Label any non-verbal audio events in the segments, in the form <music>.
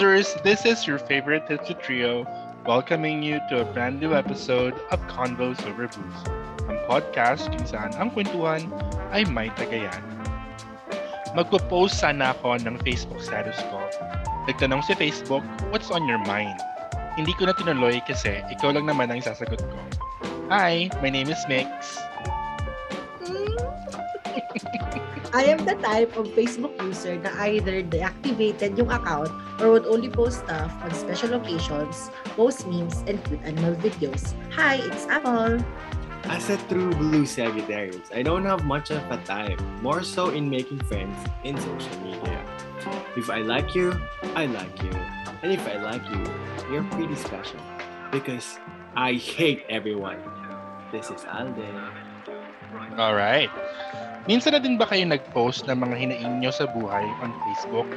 Hey Boozers, this is your favorite Tipsy Trio welcoming you to a brand new episode of Convos Over Booze, ang podcast kung saan ang kwentuhan ay may tagayan. Magpo-post sana ako ng Facebook status ko. Nagtanong si Facebook, what's on your mind? Hindi ko na tinuloy kasi ikaw lang naman ang sasagot ko. Hi, my name is Mix. I am the type of Facebook user na either deactivated yung account or would only post stuff on special occasions, post memes, and cute animal videos. Hi, it's Apple! As a true blue Sagittarius, I don't have much of a time, more so in making friends in social media. If I like you, I like you. And if I like you, you're pretty special. Because I hate everyone. This is Alden. Alright. Minsan na din ba kayo nag-post ng mga hinaing nyo sa buhay on Facebook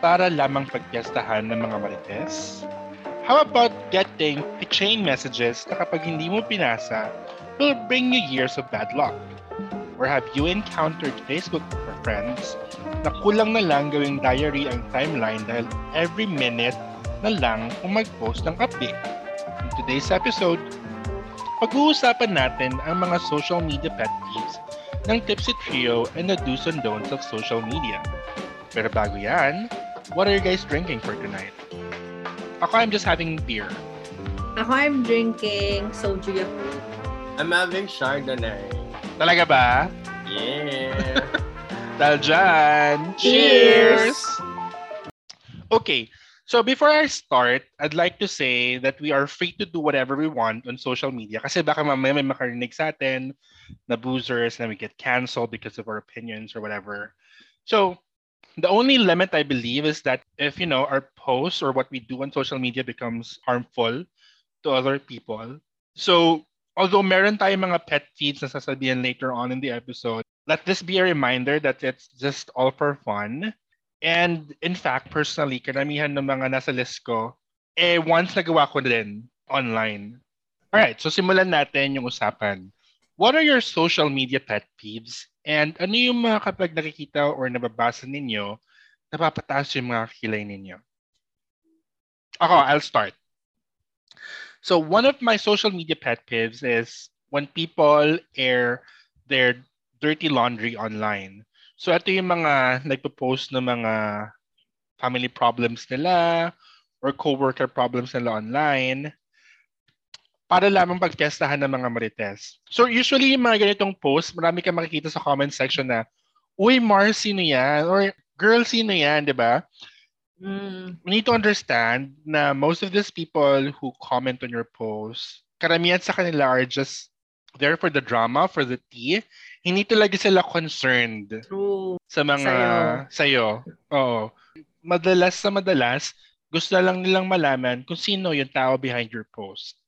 para lamang pagpiestahan ng mga marites? How about getting chain messages na kapag hindi mo pinasa will bring you years of bad luck? Or have you encountered Facebook for friends na kulang na lang gawing diary ang timeline dahil every minute na lang kung mag-post ng update? In today's episode, pag-uusapan natin ang mga social media pet peeves ng Tipsy Trio and the do's and don'ts of social media. Pero bago yan, what are you guys drinking for tonight? Ako, I'm just having beer. Ako, I'm drinking soju yakult. I'm having Chardonnay. Talaga ba? Yeah! <laughs> Dahil dyan, Cheers! Okay, so before I start, I'd like to say that we are free to do whatever we want on social media kasi baka mamaya may makarinig sa atin na boozers and then we get canceled because of our opinions or whatever. So the only limit I believe is that if you know our posts or what we do on social media becomes harmful to other people. So although meron tayong mga pet feeds na sasabihin later on in the episode, let this be a reminder that it's just all for fun. And in fact, personally, karamihan ng mga nasa list ko, eh once nagawa ko din online. Alright, so simulan natin yung usapan. What are your social media pet peeves? And ano yung mga kapag nakikita or nababasa ninyo, napapataas yung mga kilay ninyo? Ako, I'll start. So one of my social media pet peeves is when people air their dirty laundry online. So ito yung mga nagpo-post ng mga family problems nila or coworker problems nila online para lamang pagpiestahan ng mga marites. So usually yung mga ganitong post, marami kang makikita sa comment section na, Uy, Mars, sino yan? Or, girl, sino yan? di ba? Mm. We need to understand na most of these people who comment on your post, karamihan sa kanila are just there for the drama, for the tea. Hindi talaga sila concerned True. sa mga Sayo. sayo. Oo. Madalas sa madalas, gusto lang nilang malaman kung sino yung tao behind your post.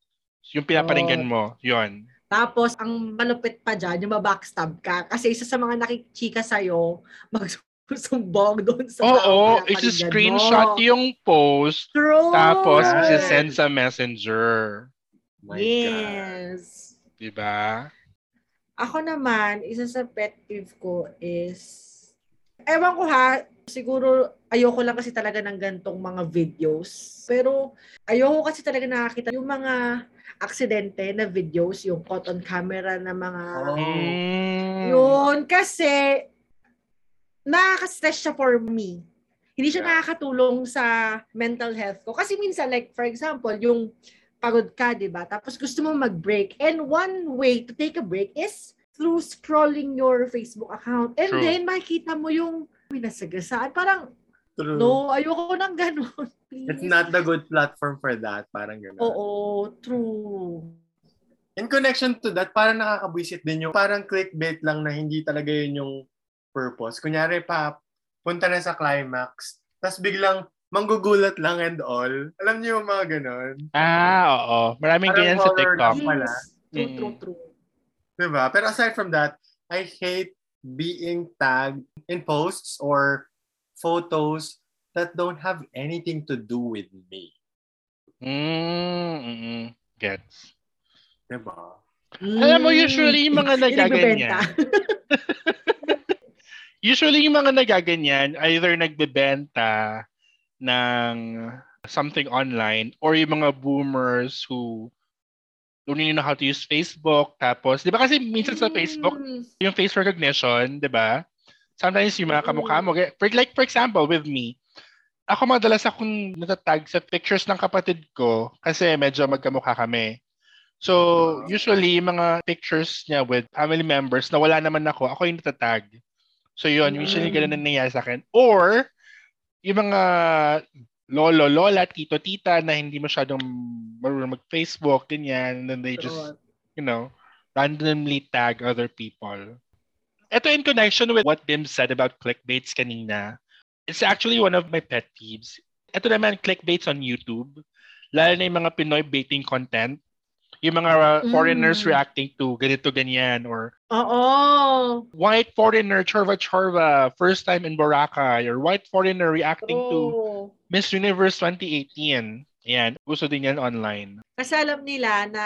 Yung pinaparinggan mo, yon. Tapos, ang malupit pa dyan, yung mabackstab ka. Kasi isa sa mga nakichika sa'yo, <laughs> magsusumbong doon sa Oo, na isi-screenshot paringgan mo. yung post, True! tapos Right. isi-send sa messenger. My God. yes. Diba? Ako naman, isa sa pet peeve ko is, ewan ko ha, siguro ayoko lang kasi talaga ng gantong mga videos. Pero ayoko kasi talaga nakakita yung mga aksidente na videos, yung caught on camera na mga... Oh. Yun, kasi nakaka-stress siya for me. Hindi siya Yeah. nakakatulong sa mental health ko. Kasi minsan, like, for example, yung pagod ka, di ba? Tapos gusto mo mag-break. And one way to take a break is through scrolling your Facebook account. And True. then, makikita mo yung pinasagasaan. Parang, True. no, ayoko nang ganun. It's Please. not the good platform for that. Parang gano'n. Oo, true. In connection to that, parang nakakabwisit din yung parang clickbait lang na hindi talaga yun yung purpose. Kunyari pa, punta na sa climax, tapos biglang manggugulat lang and all. Alam niyo yung mga ganon? Ah, oo. Maraming Parang ganyan sa TikTok. pala. Yes. True, Mm. true, true. Diba? Pero aside from that, I hate being tagged in posts or photos that don't have anything to do with me. Mm, mm, gets. Diba? Alam mo, usually yung mga Yung nagaganyan. <laughs> Usually yung mga nagaganyan, either nagbebenta ng something online or yung mga boomers who don't really know how to use Facebook. Tapos, di ba kasi minsan sa Facebook, Mm. yung face recognition, di ba? Sometimes yung mga kamukha mo. For, like, for example, with me, ako madalas akong natatag sa pictures ng kapatid ko kasi medyo magkamukha kami. So, usually, yung mga pictures niya with family members na wala naman ako, ako yung natatag. So, yun, usually ganun ang nangyayari sa akin. Or, yung mga lolo, lola, tito, tita na hindi masyadong marunong mag-Facebook, ganyan, and then they just you know, randomly tag other people. Ito in connection with what Bim said about clickbaits kanina. It's actually one of my pet peeves. Ito naman, clickbaits on YouTube. Lalo na yung mga Pinoy baiting content. Yung mga uh, foreigners Mm. reacting to ganito, ganyan. Or Oo. white foreigner, chorva, chorva, first time in Boracay. Or white foreigner reacting to True. Miss Universe 2018. Ayan, gusto din yan online. Kasi alam nila na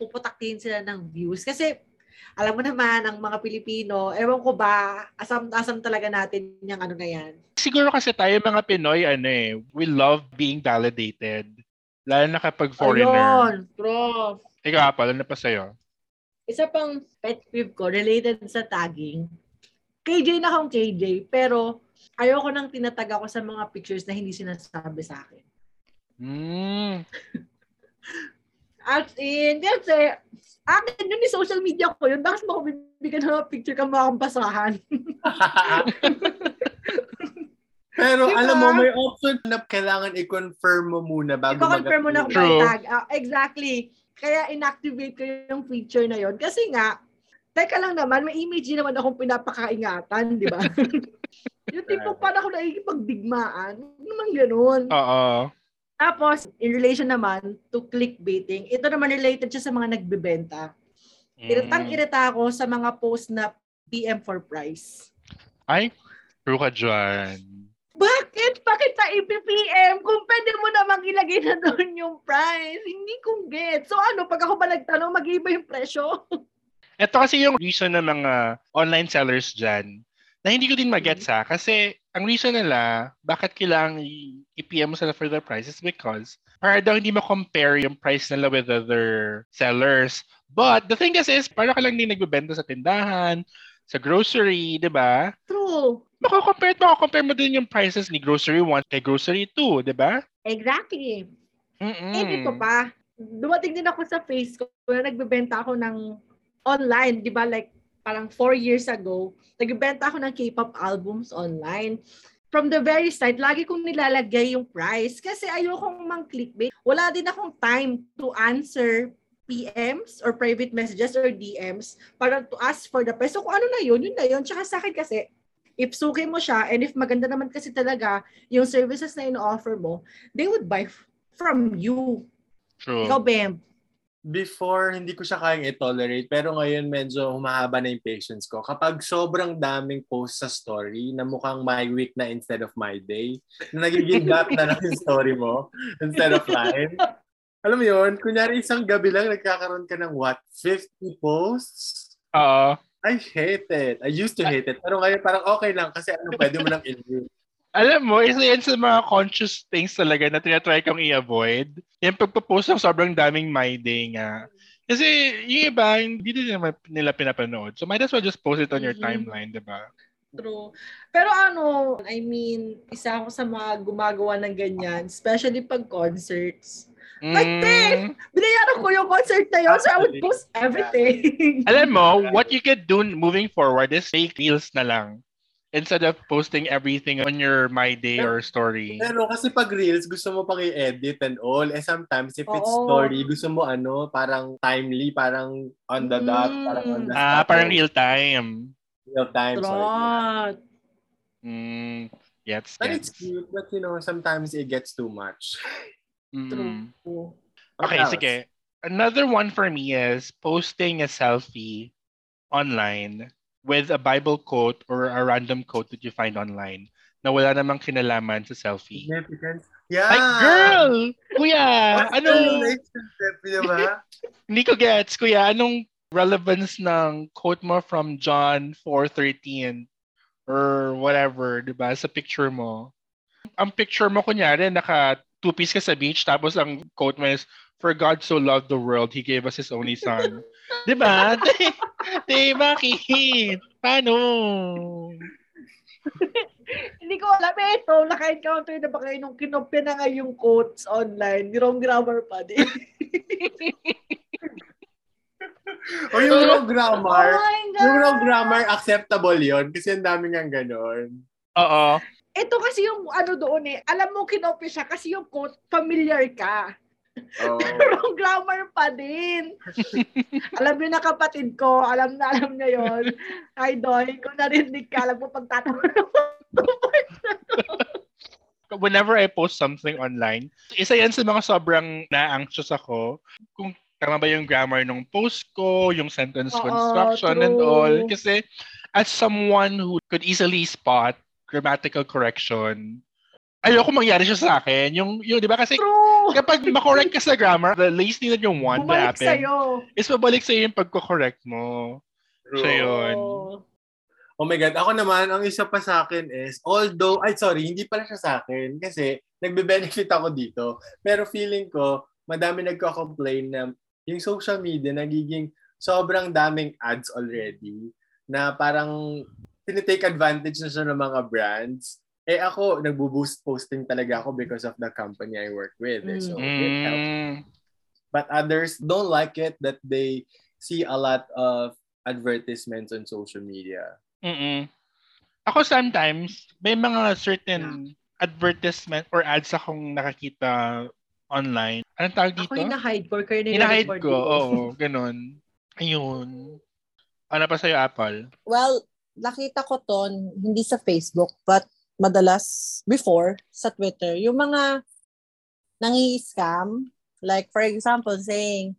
puputaktin sila ng views. Kasi alam mo naman, ang mga Pilipino, ewan ko ba, asam-asam talaga natin yung ano na yan. siguro kasi tayo mga Pinoy, ano eh, we love being validated. Lalo na kapag foreigner. Ayun, true. Ikaw, Apple, ano pa sa'yo? Isa pang pet peeve ko related sa tagging. KJ na akong KJ, pero ayoko nang tinatag ako sa mga pictures na hindi sinasabi sa akin. Hmm. <laughs> As in, kasi, akin yun ni social media ko yun. Bakit mo ako bibigyan ng picture ka mga basahan? <laughs> Pero Diba? alam mo, may option na kailangan i-confirm mo muna bago Iko-confirm mo na kung may tag. Ah, exactly. Kaya inactivate ko yung feature na yon Kasi nga, teka lang naman, may image naman akong pinapakaingatan, di ba? <laughs> yung tipo paano ako nakikipagdigmaan. Ano naman ganun. Oo. Tapos, in relation naman to clickbaiting, ito naman related siya sa mga nagbebenta. Hmm. Iritang-irita ako sa mga post na PM for price. Ay, true ka dyan. Bakit? Bakit sa IPPM? Kung pwede mo namang ilagay na doon yung price. Hindi ko get. So ano, pag ako ba nagtanong, mag-iba yung presyo? <laughs> Ito kasi yung reason ng mga online sellers dyan na hindi ko din magets ha. Kasi ang reason nila, bakit kailangan i-PM mo sila for the price is because para daw hindi ma-compare yung price nila with other sellers. But the thing is, is para ka lang din nagbebenta sa tindahan, sa grocery, di ba? True. Makakompare at makakompare mo din yung prices ni grocery 1 kay grocery 2, di ba? Exactly. Mm-mm. Eh, dito pa, dumating din ako sa face ko na nagbebenta ako ng online, di ba? Like, parang four years ago, nagbebenta ako ng K-pop albums online. From the very start, lagi kong nilalagay yung price kasi ayokong mang clickbait. Wala din akong time to answer PMs or private messages or DMs para to ask for the price. So kung ano na yun, yun na yun. Tsaka sa akin kasi, if suki mo siya and if maganda naman kasi talaga yung services na ino-offer mo, they would buy from you. True. Ikaw, Bem. Before, hindi ko siya kayang i-tolerate. Pero ngayon, medyo humahaba na yung patience ko. Kapag sobrang daming post sa story na mukhang my week na instead of my day, na nagiging <laughs> dot na lang yung story mo instead of line. Alam mo yun, kunyari isang gabi lang nagkakaroon ka ng what, 50 posts? Oo. I hate it. I used to hate it. Pero ngayon parang okay lang kasi ano, pwede mo nang i-view. Alam mo, isa yan sa mga conscious things talaga na tinatry kong i-avoid. Yung pagpapost ng sobrang daming my day nga. Kasi yung iba, hindi din naman nila pinapanood. So might as well just post it on your Mhm. timeline, di ba? True. Pero ano, I mean, isa ako sa mga gumagawa ng ganyan, especially pag concerts. Like, Mm, Binayaran ko yung concert na yun, so I would post everything. alam mo, <laughs> what you could do moving forward is take reels na lang. Instead of posting everything on your My Day or story. Pero kasi pag reels, gusto mo pang i-edit and all. Eh sometimes, if it's Oo. story, gusto mo ano, parang timely, parang on the dot, Mm. parang on the Ah, spot. parang real time. Real time. Sorry. Trot. Mm, yes, But yes. it's cute, but you know, sometimes it gets too much. Mm. True. Okay, What else? sige. Another one for me is posting a selfie online with a Bible quote or a random quote that you find online na wala namang kinalaman sa selfie. Significance. Yeah! Ay, girl! Kuya, What's ano? relationship, di ba? <laughs> Hindi ko gets, kuya. Anong relevance ng quote mo from John 4.13 or whatever, di ba, sa picture mo? ang picture mo kunyari, naka two-piece ka sa beach, tapos ang quote mo is, For God so loved the world, He gave us His only Son. <laughs> Di ba? <laughs> Di, bakit? Paano? Hindi ko alam eh, ito. Naka-encounter na ba kayo nung kinopya na nga yung quotes online? Wrong grammar pa din. <laughs> O yung wrong grammar. oh yung wrong grammar, acceptable yon Kasi ang dami nga ganon. Oo. Ito kasi yung ano doon eh. Alam mo kinopya siya kasi yung quote, familiar ka. Oh. <laughs> Wrong grammar pa din. <laughs> alam niyo na kapatid ko, alam na alam niya yon. Ay, Doy, kung narinig ka, alam mo pagtatawa <laughs> Whenever I post something online, isa yan sa mga sobrang na-anxious ako. Kung tama ba yung grammar ng post ko, yung sentence Oo, construction and true. all. Kasi as someone who could easily spot grammatical correction, ayoko mangyari siya sa akin. Yung, yung di ba kasi True! <laughs> kapag makorrect ka sa grammar, the least thing that you want to Bumalik happen sa'yo. is mabalik sa'yo yung pagko-correct mo. So, yun. Oh my God. Ako naman, ang isa pa sa akin is, although, ay sorry, hindi pala siya sa akin kasi nagbe-benefit ako dito. Pero feeling ko, madami nagko-complain na yung social media nagiging sobrang daming ads already na parang tinitake advantage na siya ng mga brands. Eh ako, nagbo-boost posting talaga ako because of the company I work with. Eh. So, it helps. Mm, But others don't like it that they see a lot of advertisements on social media. mm Ako sometimes, may mga certain advertisement or ads akong nakakita online. Anong tawag dito? Ako yung na-hide ko. Hinahide ko. Oo, ganun. Ayun. Ano pa sa'yo, Apple? Well, nakita ko to hindi sa Facebook but madalas before sa Twitter. Yung mga nangi-scam, like for example saying,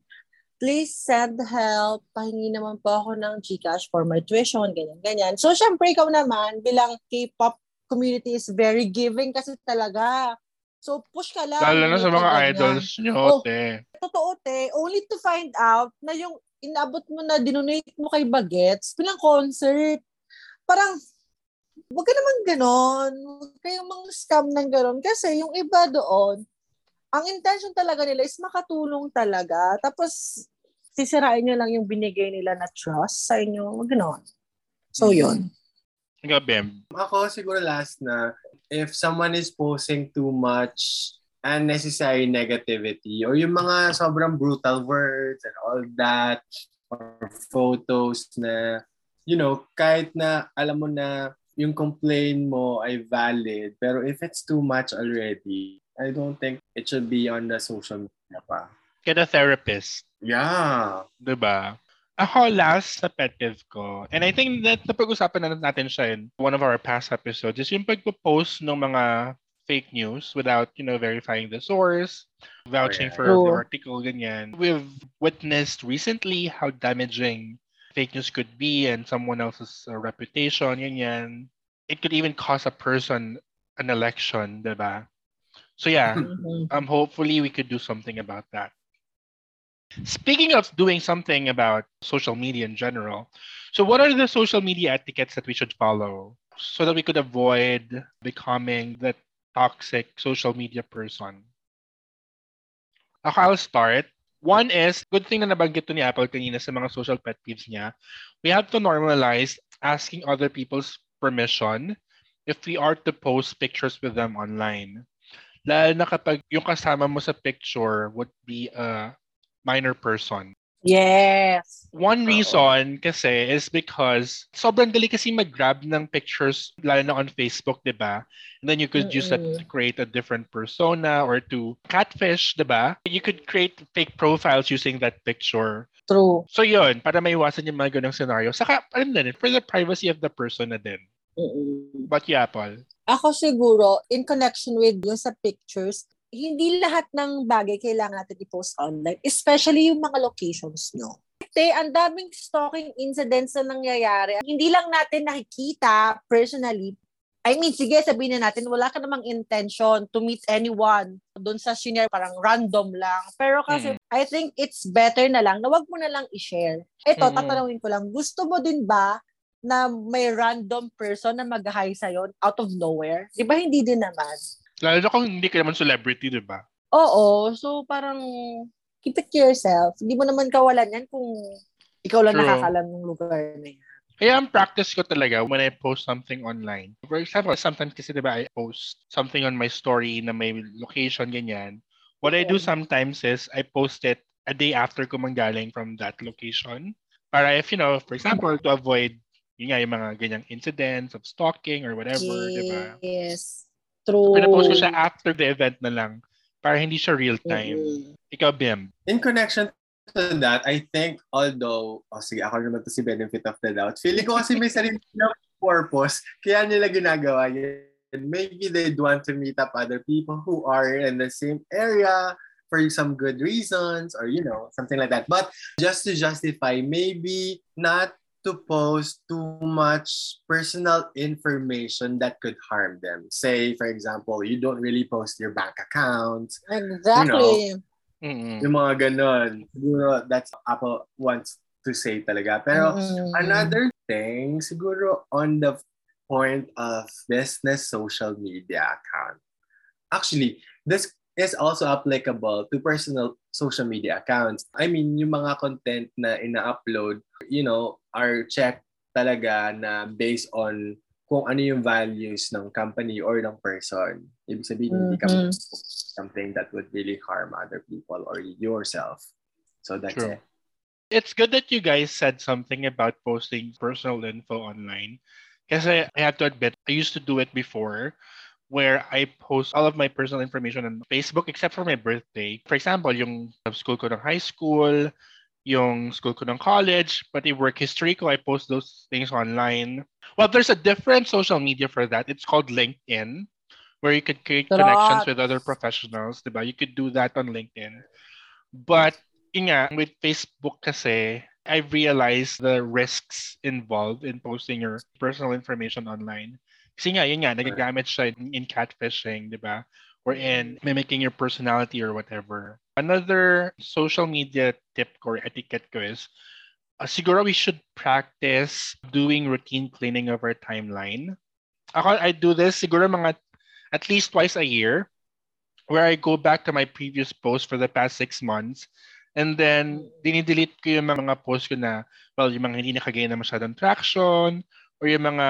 please send help, pahingi naman po ako ng Gcash for my tuition, ganyan-ganyan. So, syempre, ikaw naman, bilang K-pop community is very giving kasi talaga. So, push ka lang. Lalo na sa ganyan, mga ganyan. idols nyo, Oh. te. totoo te, only to find out na yung inabot mo na dinonate mo kay Bagets, pinang concert. Parang, wag ka naman ganon. Huwag kayong mga scam ng ganon. Kasi yung iba doon, ang intention talaga nila is makatulong talaga. Tapos, sisirain nyo lang yung binigay nila na trust sa inyo. Wag ganon. So, yun. Ikaw, Bem. Ako siguro last na, if someone is posting too much unnecessary negativity or yung mga sobrang brutal words and all that or photos na, you know, kahit na alam mo na yung complaint mo ay valid, pero if it's too much already, I don't think it should be on the social media pa. Get a therapist. Yeah. Diba? Ako last sa pet peeve ko, and I think that napag-usapan na natin siya in one of our past episodes, is yung pagpo-post ng mga fake news without, you know, verifying the source, vouching yeah. for True. the article, ganyan. We've witnessed recently how damaging fake news could be and someone else's uh, reputation, ganyan. It could even cost a person an election, diba? So yeah, Mhm. um, hopefully we could do something about that. Speaking of doing something about social media in general, so what are the social media etiquettes that we should follow so that we could avoid becoming the toxic social media person? Ako, I'll start. One is, good thing na nabanggit to ni Apple kanina sa mga social pet peeves niya, we have to normalize asking other people's permission if we are to post pictures with them online. Lalo na kapag yung kasama mo sa picture would be a minor person. Yes. One Oo. reason kasi is because sobrang dali kasi mag-grab ng pictures lalo na on Facebook, 'di ba? And then you could use that to Mm-mm. create a different persona or to catfish, 'di ba? You could create fake profiles using that picture. True. So yun, para maiwasan yung mga ganong scenario. Saka, ano na rin, for the privacy of the person na din. Mm-mm. But yeah, Paul. Ako siguro, in connection with yung sa pictures, hindi lahat ng bagay kailangan natin i-post online, especially yung mga locations nyo. Kasi ang daming stalking incidents na nangyayari. Hindi lang natin nakikita personally. I mean, sige, sabihin na natin, wala ka namang intention to meet anyone doon sa senior, parang random lang. Pero kasi, I think it's better na lang na wag mo na lang i-share. Ito, Mm. tatanungin ko lang, gusto mo din ba na may random person na mag-hi sa'yo out of nowhere. Di ba hindi din naman? Lalo na kung hindi ka naman celebrity, di ba? Oo. So, parang keep it to yourself. Hindi mo naman kawalan yan kung ikaw lang True. nakakalam ng lugar na yan. Kaya ang practice ko talaga when I post something online. For example, sometimes kasi diba I post something on my story na may location, ganyan. What I do sometimes is I post it a day after ko manggaling from that location. Para if, you know, for example, to avoid yun nga, yung mga ganyang incidents of stalking or whatever, diba? Yes. True. Pinapost ko siya after the event na lang para hindi siya real time. Mm. Ikaw, Bim. In connection to that, I think although, oh sige, ako naman to si benefit of the doubt. Feeling ko kasi may sarili <laughs> na purpose, kaya nila ginagawa yun. Maybe they'd want to meet up other people who are in the same area for some good reasons or, you know, something like that. But just to justify, maybe not to post too much personal information that could harm them. Say, for example, you don't really post your bank account, Exactly. Mm-mm. yung mga ganon. Siguro that's Apple wants to say talaga. Pero Mm. another thing, siguro on the point of business social media account. Actually, this is also applicable to personal social media accounts. I mean, yung mga content na ina-upload, you know, are checked talaga na based on kung ano yung values ng company or ng person. Ibig sabihin, hindi ka Mhm. something that would really harm other people or yourself. So that's True. it. It's good that you guys said something about posting personal info online. Kasi I have to admit, I used to do it before where I post all of my personal information on Facebook except for my birthday. For example, yung school ko ng high school, yung school ko ng college, But pati work history ko, I post those things online. Well, there's a different social media for that. It's called LinkedIn, where you could create connections with other professionals, diba? You could do that on LinkedIn. But, yun nga, with Facebook kasi, I realized the risks involved in posting your personal information online. Kasi nga, yun nga, nagagamit siya in, in catfishing, di ba? Or in mimicking your personality or whatever. Another social media tip or etiquette ko is, uh, siguro we should practice doing routine cleaning of our timeline. Ako, I do this siguro mga at least twice a year where I go back to my previous post for the past six months and then dinidelete ko yung mga post ko na, well, yung mga hindi nakagain na masyadong traction or yung mga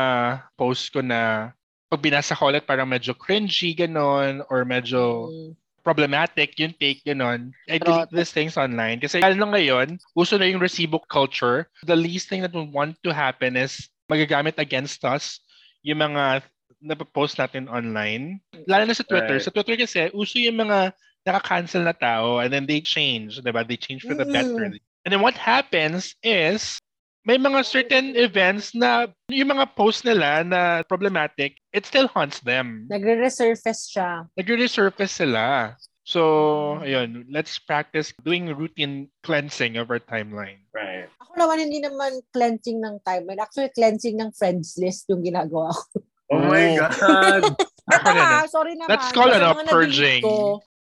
post ko na pag binasa ko ulit parang medyo cringy, ganon, or medyo Mm. problematic yung take, ganon. I delete these things online. Kasi lalo na ngayon, uso na yung resibo culture. The least thing that we want to happen is magagamit against us yung mga napopost natin online. Lalo na sa Twitter. Right. Sa Twitter kasi, uso yung mga naka-cancel na tao and then they change, diba? They change for the Mm. better. And then what happens is, may mga certain events na yung mga post nila na problematic, it still haunts them. Nagre-resurface siya. Nagre-resurface sila. So, ayun, let's practice doing routine cleansing of our timeline. Right. Ako naman, hindi naman cleansing ng timeline. Actually, cleansing ng friends list yung ginagawa ko. Oh my Oh. God. <laughs> Ako rin, eh. sorry naman. Sa ano, mga na-delete purging.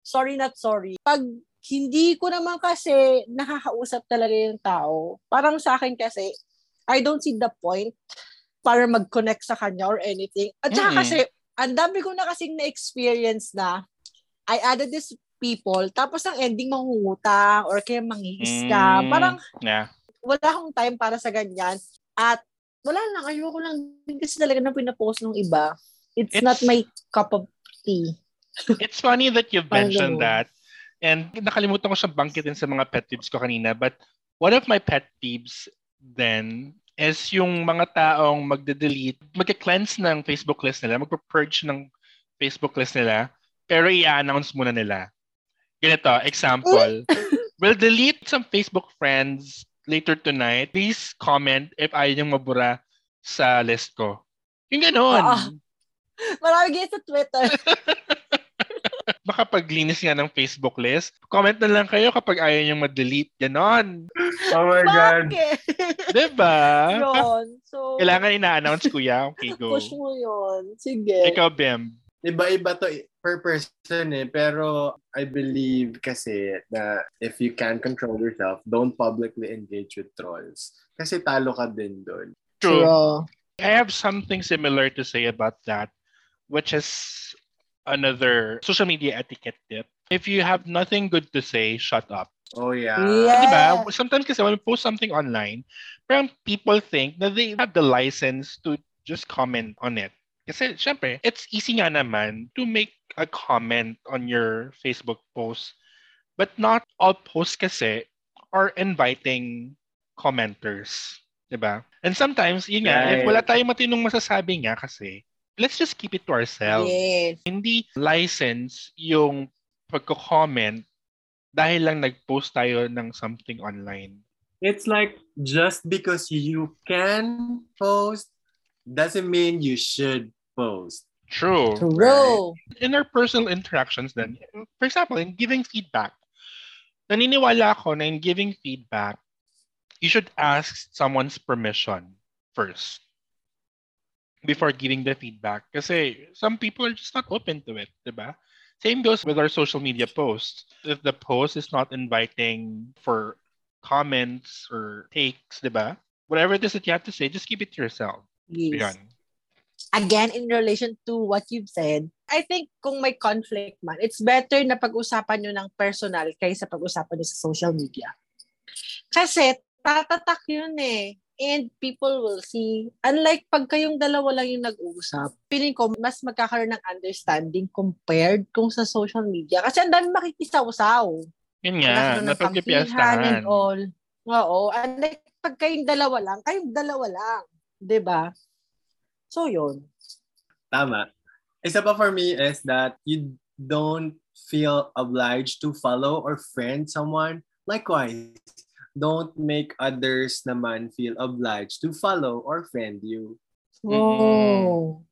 Sorry not sorry. Pag hindi ko naman kasi nakakausap talaga yung tao, parang sa akin kasi, I don't see the point para mag-connect sa kanya or anything. At saka Mm-mm. kasi, ang dami ko na kasing na-experience na I added these people, tapos ang ending mangungutang or kaya manghi-scam. Mm, Parang yeah. wala akong time para sa ganyan. At wala lang, ayoko lang din kasi talaga na pinapost ng iba. It's, It's- not my cup of tea. It's funny that you've mentioned that. And nakalimutan ko siyang bangkitin sa mga pet peeves ko kanina. But one of my pet peeves then is yung mga taong magde-delete, magka-cleanse ng Facebook list nila, magpa-purge ng Facebook list nila, pero i-announce muna nila. Ganito, example. <laughs> we'll delete some Facebook friends later tonight. Please comment if ayaw niyong mabura sa list ko. Yung ganon. Ah. Marami ganyan sa Twitter. <laughs> baka paglinis nga ng Facebook list, comment na lang kayo kapag ayaw niyong ma-delete. Ganon. Oh my God. Bakit? Diba? <laughs> yun. So, Kailangan ina-announce kuya. Okay, <laughs> go. push mo yun. Sige. Ikaw, Bim. Iba-iba to per person eh. Pero I believe kasi na if you can control yourself, don't publicly engage with trolls. Kasi talo ka din doon. True. True. I have something similar to say about that, which is another social media etiquette tip. If you have nothing good to say, shut up. Oh yeah. Yeah. Di ba? Sometimes kasi when we post something online, parang people think that they have the license to just comment on it. Kasi syempre, it's easy nga naman to make a comment on your Facebook post. But not all posts kasi are inviting commenters. Diba? And sometimes, yun nga, if Right. wala tayong matinong masasabi nga kasi, let's just keep it to ourselves. Yes. Hindi license yung pagko-comment dahil lang nag-post tayo ng something online. It's like just because you can post doesn't mean you should post. True. True. In our personal interactions then, for example, in giving feedback, naniniwala ako na in giving feedback, you should ask someone's permission first before giving the feedback. Kasi some people are just not open to it, diba? Same goes with our social media posts. If the post is not inviting for comments or takes, diba? Whatever it is that you have to say, just keep it to yourself. Yes. Yan. Again, in relation to what you've said, I think kung may conflict man, it's better na pag-usapan nyo ng personal kaysa pag-usapan nyo sa social media. Kasi tatatak yun eh. And people will see. Unlike pag kayong dalawa lang yung nag-uusap, feeling ko mas magkakaroon ng understanding compared kung sa social media. Kasi ang dami makikisaw-saw. Yun nga, napagpipiyastahan. and all. Oo. Unlike pag kayong dalawa lang, kayong dalawa lang. 'Di ba? So, yun. Tama. Isa pa for me is that you don't feel obliged to follow or friend someone. Likewise, don't make others naman feel obliged to follow or friend you. Oh.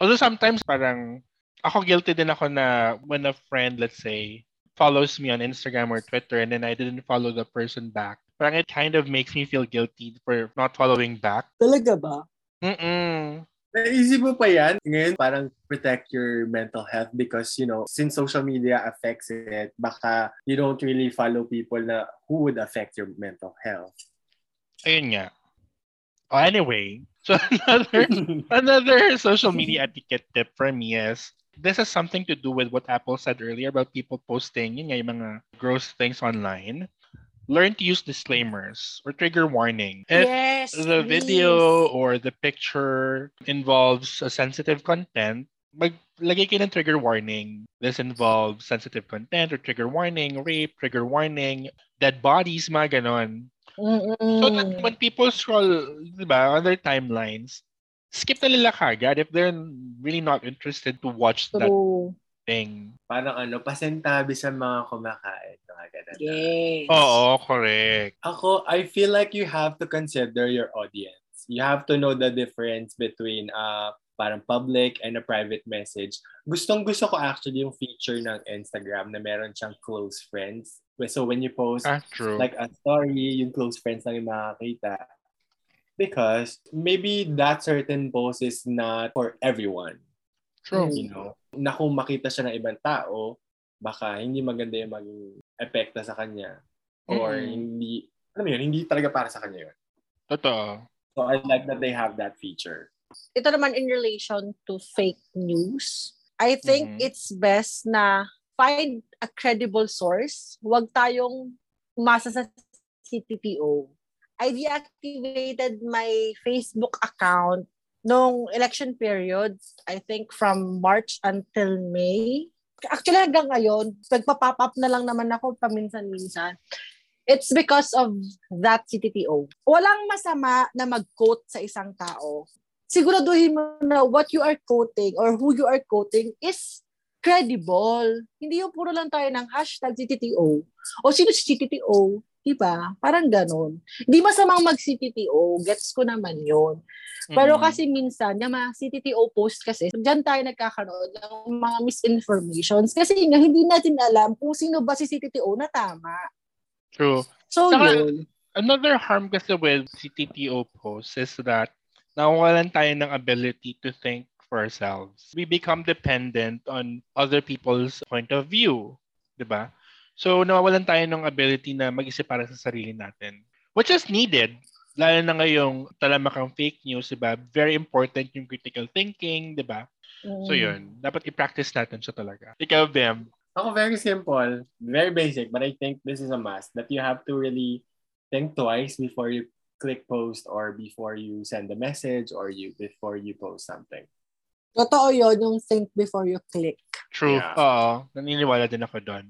Although sometimes parang ako guilty din ako na when a friend, let's say, follows me on Instagram or Twitter and then I didn't follow the person back. Parang it kind of makes me feel guilty for not following back. Talaga ba? Mm-mm. Naisip mo pa yan? Ngayon, parang protect your mental health because, you know, since social media affects it, baka you don't really follow people na who would affect your mental health. Ayun nga. Oh, anyway, <laughs> so another <laughs> another social media etiquette tip for me is this has something to do with what Apple said earlier about people posting yun nga, yung mga gross things online. Learn to use disclaimers or trigger warning. If yes. the video or the picture involves a sensitive content, maglagay kayo ng trigger warning. This involves sensitive content or trigger warning, rape, trigger warning, dead bodies, mga ganon. So that when people scroll, di ba, on their timelines, skip na nila kagad if they're really not interested to watch that True. Thing. Parang ano, pasintabi sa mga kumakain. Mga ganun. Yes. Oo, correct. Ako, I feel like you have to consider your audience. You have to know the difference between uh, parang public and a private message. Gustong gusto ko actually yung feature ng Instagram na meron siyang close friends. So when you post Ah, true. like a story, yung close friends lang yung makakita. Because maybe that certain post is not for everyone. True. You know, na kung makita siya ng ibang tao, baka hindi maganda yung maging epekta sa kanya. Or Mm. hindi, alam mo yun, hindi talaga para sa kanya yun. Totoo. So I like that they have that feature. Ito naman in relation to fake news. I think Mhm. it's best na find a credible source. Huwag tayong umasa sa CTTO. I deactivated my Facebook account nung election period, I think from March until May. Actually, hanggang ngayon, nagpa-pop up na lang naman ako paminsan-minsan. It's because of that CTTO. Walang masama na mag-quote sa isang tao. Siguraduhin mo na what you are quoting or who you are quoting is credible. Hindi yung puro lang tayo ng hashtag CTTO. O sino si CTTO? Diba? Parang ganon. Hindi masamang mag-CTTO. Gets ko naman yon pero Mm. kasi minsan, yung mga CTTO post kasi, dyan tayo nagkakaroon ng mga misinformations. Kasi nga, hindi natin alam kung sino ba si CTTO na tama. True. So, Saka- yun. Another harm kasi with CTTO posts is that nawawalan tayo ng ability to think for ourselves. We become dependent on other people's point of view. 'di ba? So, nawawalan tayo ng ability na mag-isip para sa sarili natin. Which is needed. Lalo na ngayong talamakang fake news, 'di ba? Very important yung critical thinking, 'di ba? So yun, dapat i-practice natin siya talaga. Ikaw, Bem, Ako very simple, very basic, but I think this is a must that you have to really think twice before you click post or before you send a message or you before you post something. Totoo yun, yung think before you click. True. Yeah. Oo, naniniwala din ako doon.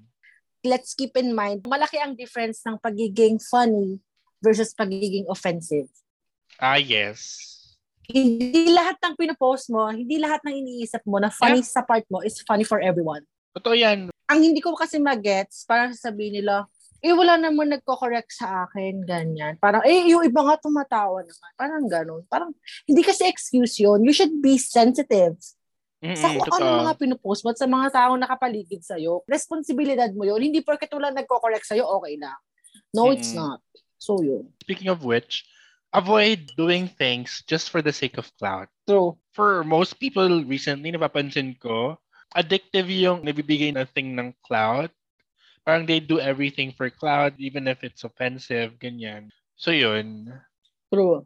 Let's keep in mind, malaki ang difference ng pagiging funny versus pagiging offensive. Ah, yes. Hindi lahat ng pinopost mo, hindi lahat ng iniisip mo na funny sa part mo is funny for everyone. Totoo yan. Ang hindi ko kasi magets, parang sasabihin nila, eh wala naman nagko-correct sa akin, ganyan. Parang, eh yung iba nga tumatawa naman. Parang ganun. Parang, hindi kasi excuse yun. You should be sensitive Mm-mm, sa kung ano mga pinupost mo at sa mga taong nakapaligid sa'yo. Responsibilidad mo yun. Hindi porket wala nagko-correct sa'yo, okay lang. No, it's Mm-mm. not. So yun. Speaking of which, avoid doing things just for the sake of clout. True. For most people recently, napapansin ko, addictive yung nabibigay na thing ng clout. Parang they do everything for clout, even if it's offensive, ganyan. So yun. True.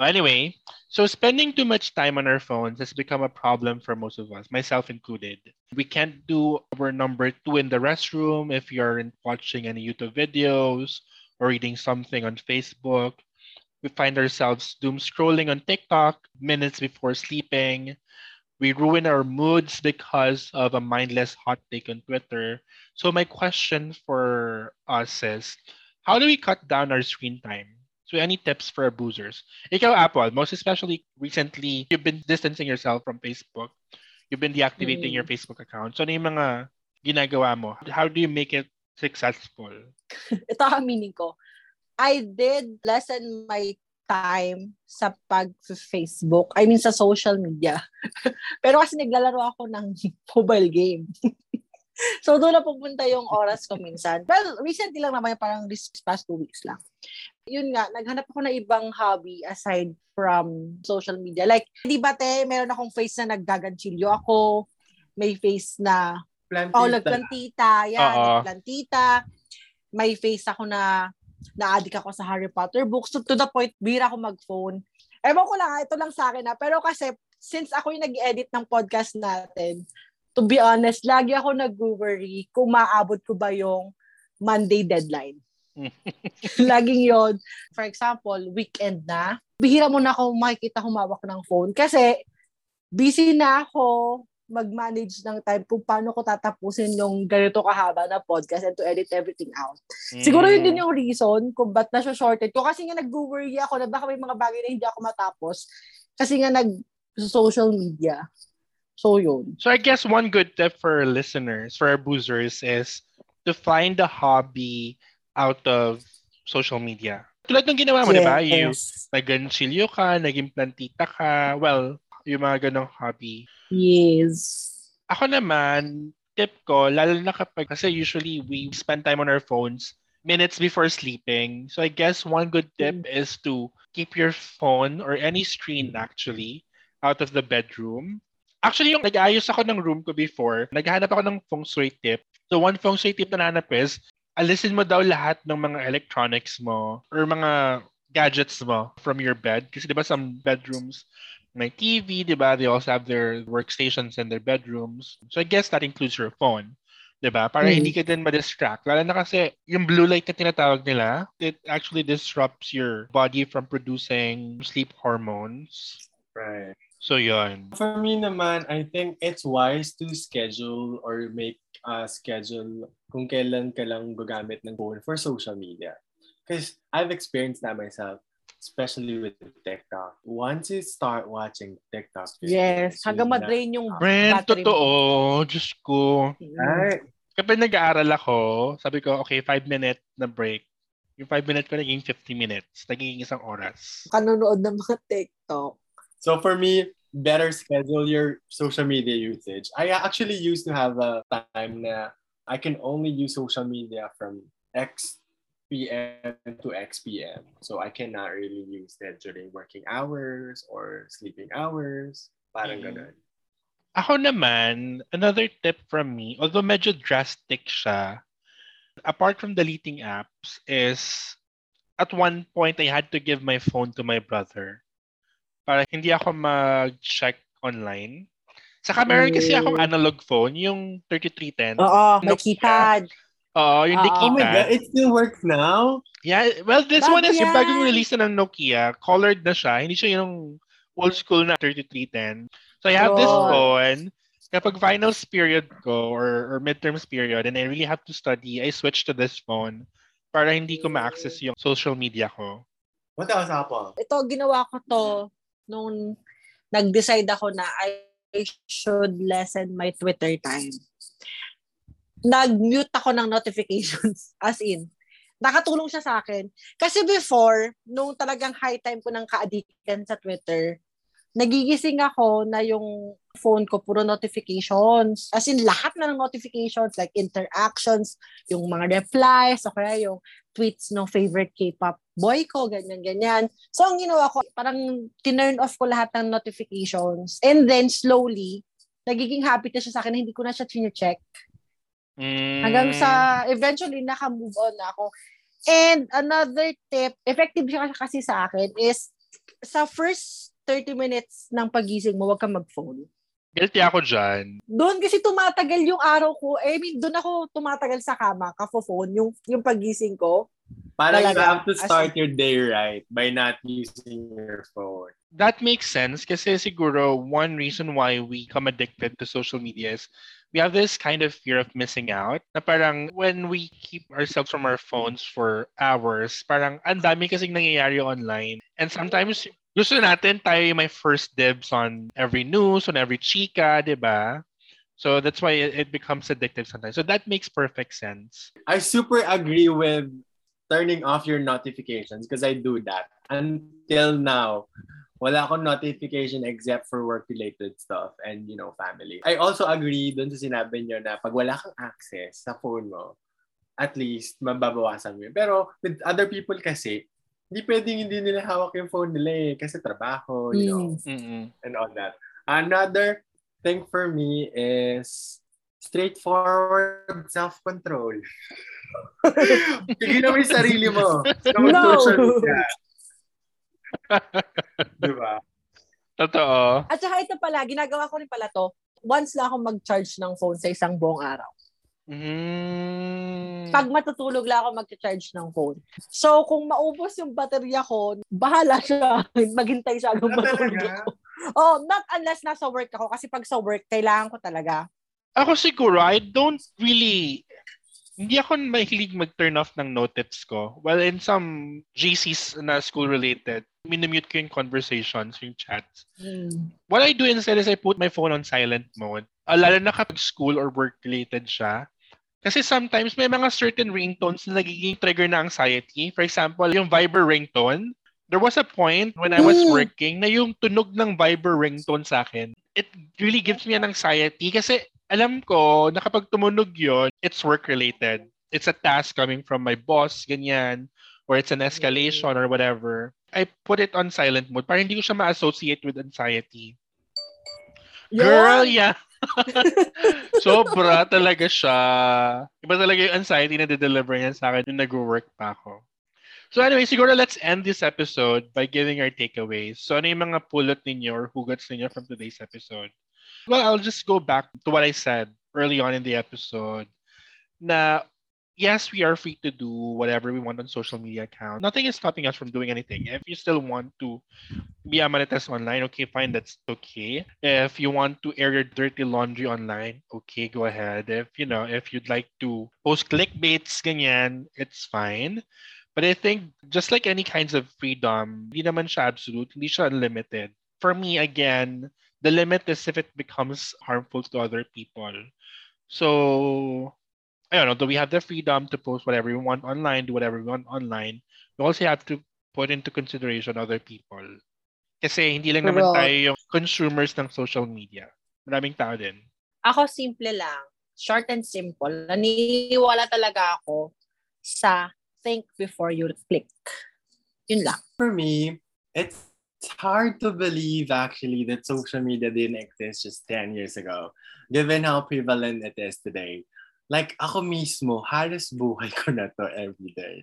Anyway, so spending too much time on our phones has become a problem for most of us, myself included. We can't do our number two in the restroom if you're watching any YouTube videos or reading something on Facebook. We find ourselves doom scrolling on TikTok minutes before sleeping. We ruin our moods because of a mindless hot take on Twitter. So my question for us is, how do we cut down our screen time? So any tips for abusers? Ikaw, Apple, most especially recently, you've been distancing yourself from Facebook. You've been deactivating Mm. your Facebook account. So ano yung mga ginagawa mo? How do you make it successful? <laughs> Ito ang meaning ko. I did lessen my time sa pag-Facebook. I mean, sa social media. <laughs> Pero kasi naglalaro ako ng <laughs> mobile game. so, doon na pupunta yung oras ko minsan. Well, recently lang naman, parang this past two weeks lang. Yun nga, naghanap ako ng ibang hobby aside from social media. Like, di ba te, meron akong face na naggaganchilyo ako. May face na Plantita. Oh, nagplantita. Yan, Oo. nagplantita. May face ako na na-addict ako sa Harry Potter books. So, to the point, bira ako mag-phone. Ewan ko lang, ah, ito lang sa akin na. Pero kasi, since ako yung nag-edit ng podcast natin, to be honest, lagi ako nag-worry kung maabot ko ba yung Monday deadline. <laughs> Laging yon. For example, weekend na, bihira mo na ako makikita humawak ng phone kasi busy na ako mag-manage ng time kung paano ko tatapusin yung ganito kahaba na podcast and to edit everything out. Siguro yun Mm. din yung reason kung ba't na-shorted ko. Kasi nga nag-worry ako na baka may mga bagay na hindi ako matapos. Kasi nga nag-social media. So yun. So I guess one good tip for listeners, for our boozers, is to find a hobby out of social media. Tulad ng ginawa mo, di ba? You Yes. nag-ganchilyo ka, naging plantita ka. Well, yung mga ganong hobby. Yes. Ako naman, tip ko, lalo na kapag, kasi usually we spend time on our phones minutes before sleeping. So I guess one good tip is to keep your phone or any screen actually out of the bedroom. Actually, yung nag-ayos ako ng room ko before, naghahanap ako ng feng shui tip. So one feng shui tip na nanap is, alisin mo daw lahat ng mga electronics mo or mga gadgets mo from your bed. Kasi di ba some bedrooms may TV, di ba? They also have their workstations in their bedrooms. So I guess that includes your phone. Di ba? Para Mm. hindi ka din ma-distract. Lalo na kasi yung blue light na tinatawag nila, it actually disrupts your body from producing sleep hormones. Right. So yun. For me naman, I think it's wise to schedule or make a schedule kung kailan ka lang gagamit ng phone for social media. Because I've experienced that myself, especially with TikTok. Once you start watching TikTok, Yes. Hanggang madrain yung Brent, battery mo. totoo. Diyos ko. Right. Kapag nag-aaral ako, sabi ko, okay, five minute na break. Yung five minute ko naging 50 minutes. Naging isang oras. Kanonood ng mga TikTok. So for me, better schedule your social media usage. I actually used to have a time na I can only use social media from X p.m. to X p.m. So I cannot really use that during working hours or sleeping hours. Parang Mhm. ganun. Ako naman, another tip from me, although medyo drastic siya, apart from deleting apps, is at one point I had to give my phone to my brother para hindi ako mag-check online. Saka meron kasi Mm. akong analog phone, yung 3310. Oo, may Nokia. keypad. Oo, yung di Oo. Oh my keypad. God, it still works now? Yeah, well, this Bago one is yung yan. bagong release na ng Nokia. Colored na siya. Hindi siya yung old school na 3310. So I have this Yun. phone. Kapag finals period ko or, or midterms period and I really have to study, I switch to this phone para hindi ko ma-access yung social media ko. What else, Apple? Ito, ginawa ko to nung nag-decide ako na I should lessen my Twitter time. Nag-mute ako ng notifications. <laughs> As in, nakatulong siya sa akin. Kasi before, nung talagang high time ko ng ka-addicted sa Twitter, nagigising ako na yung phone ko puro notifications. As in, lahat na ng notifications, like interactions, yung mga replies, o kaya yung tweets ng favorite K-pop boy ko, ganyan-ganyan. So, ang ginawa ko, parang tinurn off ko lahat ng notifications. And then, slowly, nagiging habit na siya sa akin, hindi ko na siya check Mm. Hanggang sa, eventually, naka-move on na ako. And another tip, effective siya kasi sa akin, is sa first 30 minutes ng pagising mo, huwag kang mag-phone. Guilty ako dyan. Doon kasi tumatagal yung araw ko. Eh, I mean, doon ako tumatagal sa kama, kafo-phone, yung, yung pagising ko. Parang you Talaga. have to As start your day right by not using your phone. That makes sense kasi siguro one reason why we become addicted to social media is we have this kind of fear of missing out na parang when we keep ourselves from our phones for hours, parang ang dami kasing nangyayari online. And sometimes gusto natin tayo yung may first dibs on every news, on every chika, di ba? So that's why it, becomes addictive sometimes. So that makes perfect sense. I super agree with turning off your notifications because I do that. Until now, wala akong notification except for work-related stuff and, you know, family. I also agree dun sa sinabi nyo na pag wala kang access sa phone mo, at least mababawasan mo yun. Pero with other people kasi, hindi pwedeng hindi nila hawak yung phone nila eh kasi trabaho, you know, Mm-mm. and all that. Another thing for me is straightforward self-control. <laughs> Tigilan mo yung sarili mo sa No. diba? <laughs> Totoo. At saka ito pala, ginagawa ko rin pala to. Once lang ako mag-charge ng phone sa isang buong araw. Mm. Pag matutulog lang ako mag-charge ng phone. So, kung maubos yung baterya ko, bahala <laughs> siya. Maghintay siya hanggang Ah, matulog ako. Oh, not unless nasa work ako. Kasi pag sa work, kailangan ko talaga. Ako siguro, I don't really, hindi ako mahilig mag-turn off ng notifs ko. Well, in some GCs na school-related, minumute ko yung conversations, yung chats. Hmm. What I do instead is I put my phone on silent mode. Uh, lalo na kapag school or work-related siya. Kasi sometimes may mga certain ringtones na nagiging trigger na anxiety. For example, yung Viber ringtone. There was a point when I was Mm. working na yung tunog ng Viber ringtone sa akin, it really gives me an anxiety kasi alam ko na kapag tumunog yon, it's work-related. It's a task coming from my boss, ganyan, or it's an escalation or whatever. I put it on silent mode para hindi ko siya ma-associate with anxiety. Girl, Yun. yeah. <laughs> Sobra talaga siya. Iba talaga yung anxiety na de-deliver niya sa akin nung nag-work pa ako. So anyway, siguro let's end this episode by giving our takeaways. So ano yung mga pulot ninyo or hugats ninyo from today's episode? Well, I'll just go back to what I said early on in the episode na yes, we are free to do whatever we want on social media account. Nothing is stopping us from doing anything. If you still want to be a manitas online, okay, fine, that's okay. If you want to air your dirty laundry online, okay, go ahead. If you know, if you'd like to post clickbaits, ganyan, it's fine. But I think just like any kinds of freedom, hindi naman siya absolute, hindi siya unlimited. For me, again, the limit is if it becomes harmful to other people. So, I don't know, do we have the freedom to post whatever we want online, do whatever we want online? We also have to put into consideration other people. Kasi hindi lang naman tayo yung consumers ng social media. Maraming tao din. Ako simple lang. Short and simple. Naniniwala talaga ako sa think before you click. Yun lang. For me, it's hard to believe actually that social media didn't exist just 10 years ago, given how prevalent it is today. Like, ako mismo, halos buhay ko na to every day.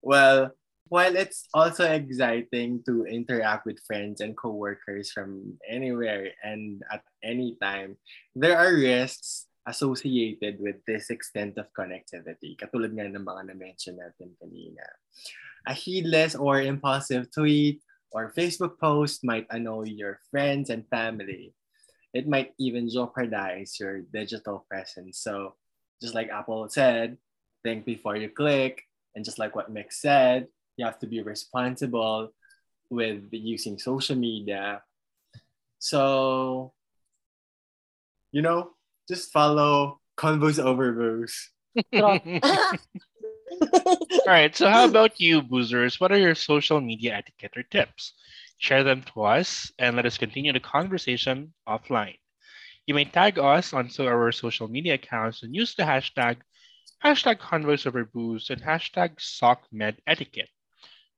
Well, while it's also exciting to interact with friends and coworkers from anywhere and at any time, there are risks associated with this extent of connectivity. Katulad nga ng mga na-mention natin kanina. A heedless or impulsive tweet or Facebook post might annoy your friends and family. It might even jeopardize your digital presence. So, just like Apple said, think before you click. And just like what Mick said, you have to be responsible with using social media. So, you know, just follow Convos Over Booze. <laughs> All right. So, how about you, boozers? What are your social media etiquette or tips? Share them to us and let us continue the conversation offline. You may tag us on our social media accounts and use the hashtag hashtag Convoys Over Booze and hashtag SOCMedEtiquette.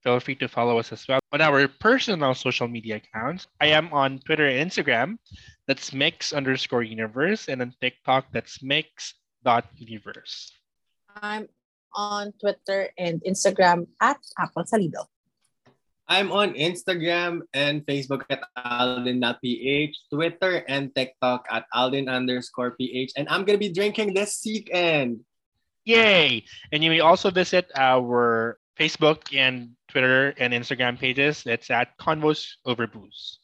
Feel free to follow us as well on our personal social media accounts. I am on Twitter and Instagram. That's mix underscore universe. And on TikTok, that's mix.universe. I'm on Twitter and Instagram at Apple Salido. I'm on Instagram and Facebook at Alden.ph, Twitter and TikTok at Alden underscore ph. And I'm going to be drinking this weekend. Yay! And you may also visit our Facebook and Twitter and Instagram pages. It's at Convos Over Booze.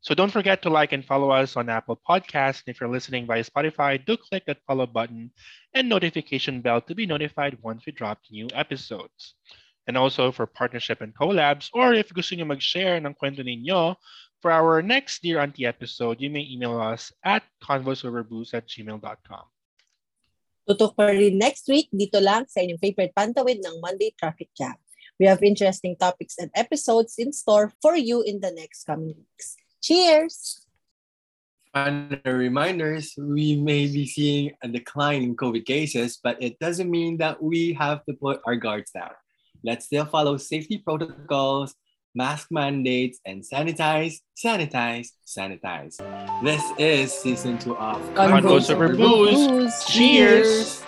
So don't forget to like and follow us on Apple Podcasts. And if you're listening via Spotify, do click that follow button and notification bell to be notified once we drop new episodes. And also for partnership and collabs, or if gusto nyo mag-share ng kwento ninyo, for our next Dear Auntie episode, you may email us at convosoverbooze at gmail.com. Tutok pa rin next week dito lang sa inyong favorite pantawid ng Monday Traffic Jam. We have interesting topics and episodes in store for you in the next coming weeks. Cheers! Final reminders, we may be seeing a decline in COVID cases, but it doesn't mean that we have to put our guards down. Let's still follow safety protocols, mask mandates, and sanitize, sanitize, sanitize. This is season two of Convos Over Booze. Cheers!